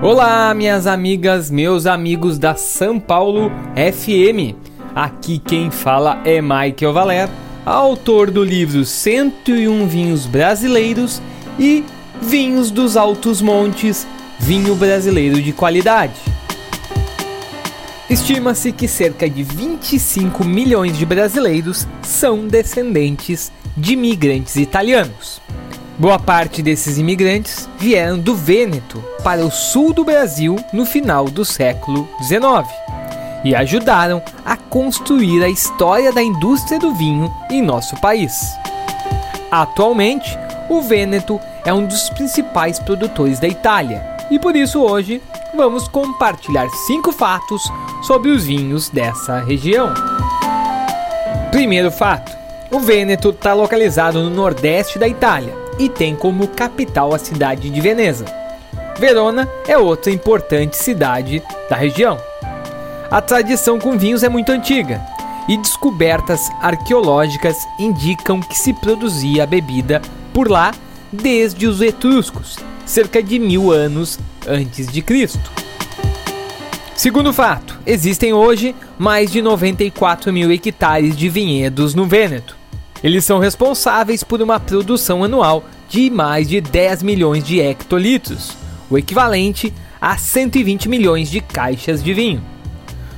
Olá, minhas amigas, meus amigos da São Paulo FM. Aqui quem fala é Michael Valer, autor do livro 101 Vinhos Brasileiros e Vinhos dos Altos Montes, vinho brasileiro de qualidade. Estima-se que cerca de 25 milhões de brasileiros são descendentes de imigrantes italianos. Boa parte desses imigrantes vieram do Vêneto para o sul do Brasil no final do século XIX e ajudaram a construir a história da indústria do vinho em nosso país. Atualmente, o Vêneto é um dos principais produtores da Itália e por isso hoje vamos compartilhar cinco fatos sobre os vinhos dessa região. Primeiro fato: o Vêneto está localizado no nordeste da Itália e tem como capital a cidade de Veneza. Verona é outra importante cidade da região. A tradição com vinhos é muito antiga e descobertas arqueológicas indicam que se produzia a bebida por lá desde os etruscos, cerca de mil anos antes de Cristo. Segundo fato, existem hoje mais de 94 mil hectares de vinhedos no Vêneto. Eles são responsáveis por uma produção anual de mais de 10 milhões de hectolitros, o equivalente a 120 milhões de caixas de vinho.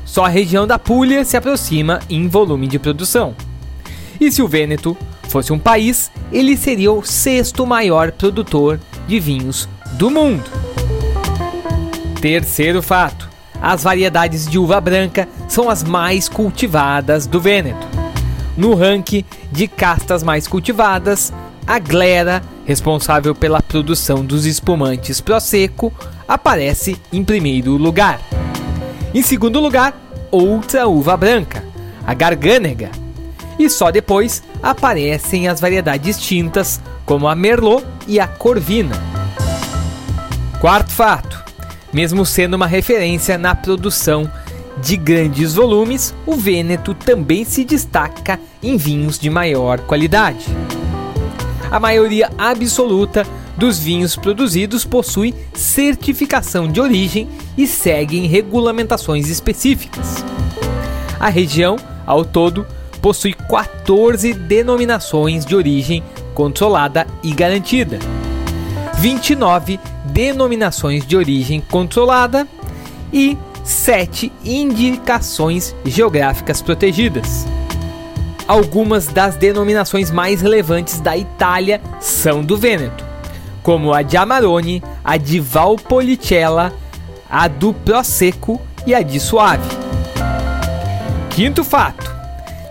Só a região da Puglia se aproxima em volume de produção. E se o Vêneto fosse um país, ele seria o sexto maior produtor de vinhos do mundo. Terceiro fato: as variedades de uva branca são as mais cultivadas do Vêneto. No ranking de castas mais cultivadas, a glera, responsável pela produção dos espumantes Prosecco, aparece em primeiro lugar. Em segundo lugar, outra uva branca, a Garganega. E só depois aparecem as variedades tintas, como a Merlot e a Corvina. Quarto fato: mesmo sendo uma referência na produção de grandes volumes, o Vêneto também se destaca em vinhos de maior qualidade. A maioria absoluta dos vinhos produzidos possui certificação de origem e seguem regulamentações específicas. A região, ao todo, possui 14 denominações de origem controlada e garantida, 29 denominações de origem controlada e sete indicações geográficas protegidas. Algumas das denominações mais relevantes da Itália são do Vêneto, como a de Amarone, a de Valpolicella, a do Prosecco e a de Suave. Quinto fato: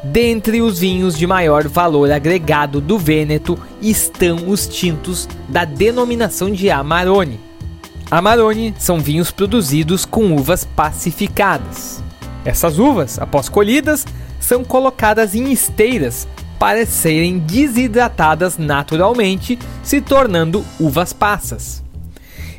dentre os vinhos de maior valor agregado do Vêneto estão os tintos da denominação de Amarone Amarone são vinhos produzidos com uvas pacificadas. Essas uvas, após colhidas, são colocadas em esteiras para serem desidratadas naturalmente, se tornando uvas passas.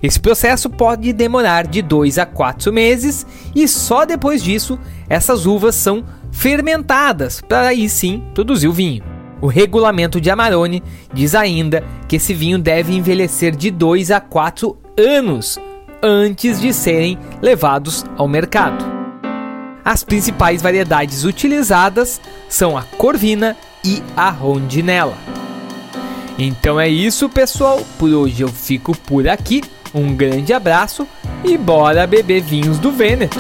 Esse processo pode demorar de 2 a 4 meses e só depois disso essas uvas são fermentadas para aí sim produzir o vinho. O regulamento de Amarone diz ainda que esse vinho deve envelhecer de 2 a 4 anos antes de serem levados ao mercado. As principais variedades utilizadas são a Corvina e a Rondinella. Então é isso, pessoal. Por hoje eu fico por aqui. Um grande abraço e bora beber vinhos do Vêneto.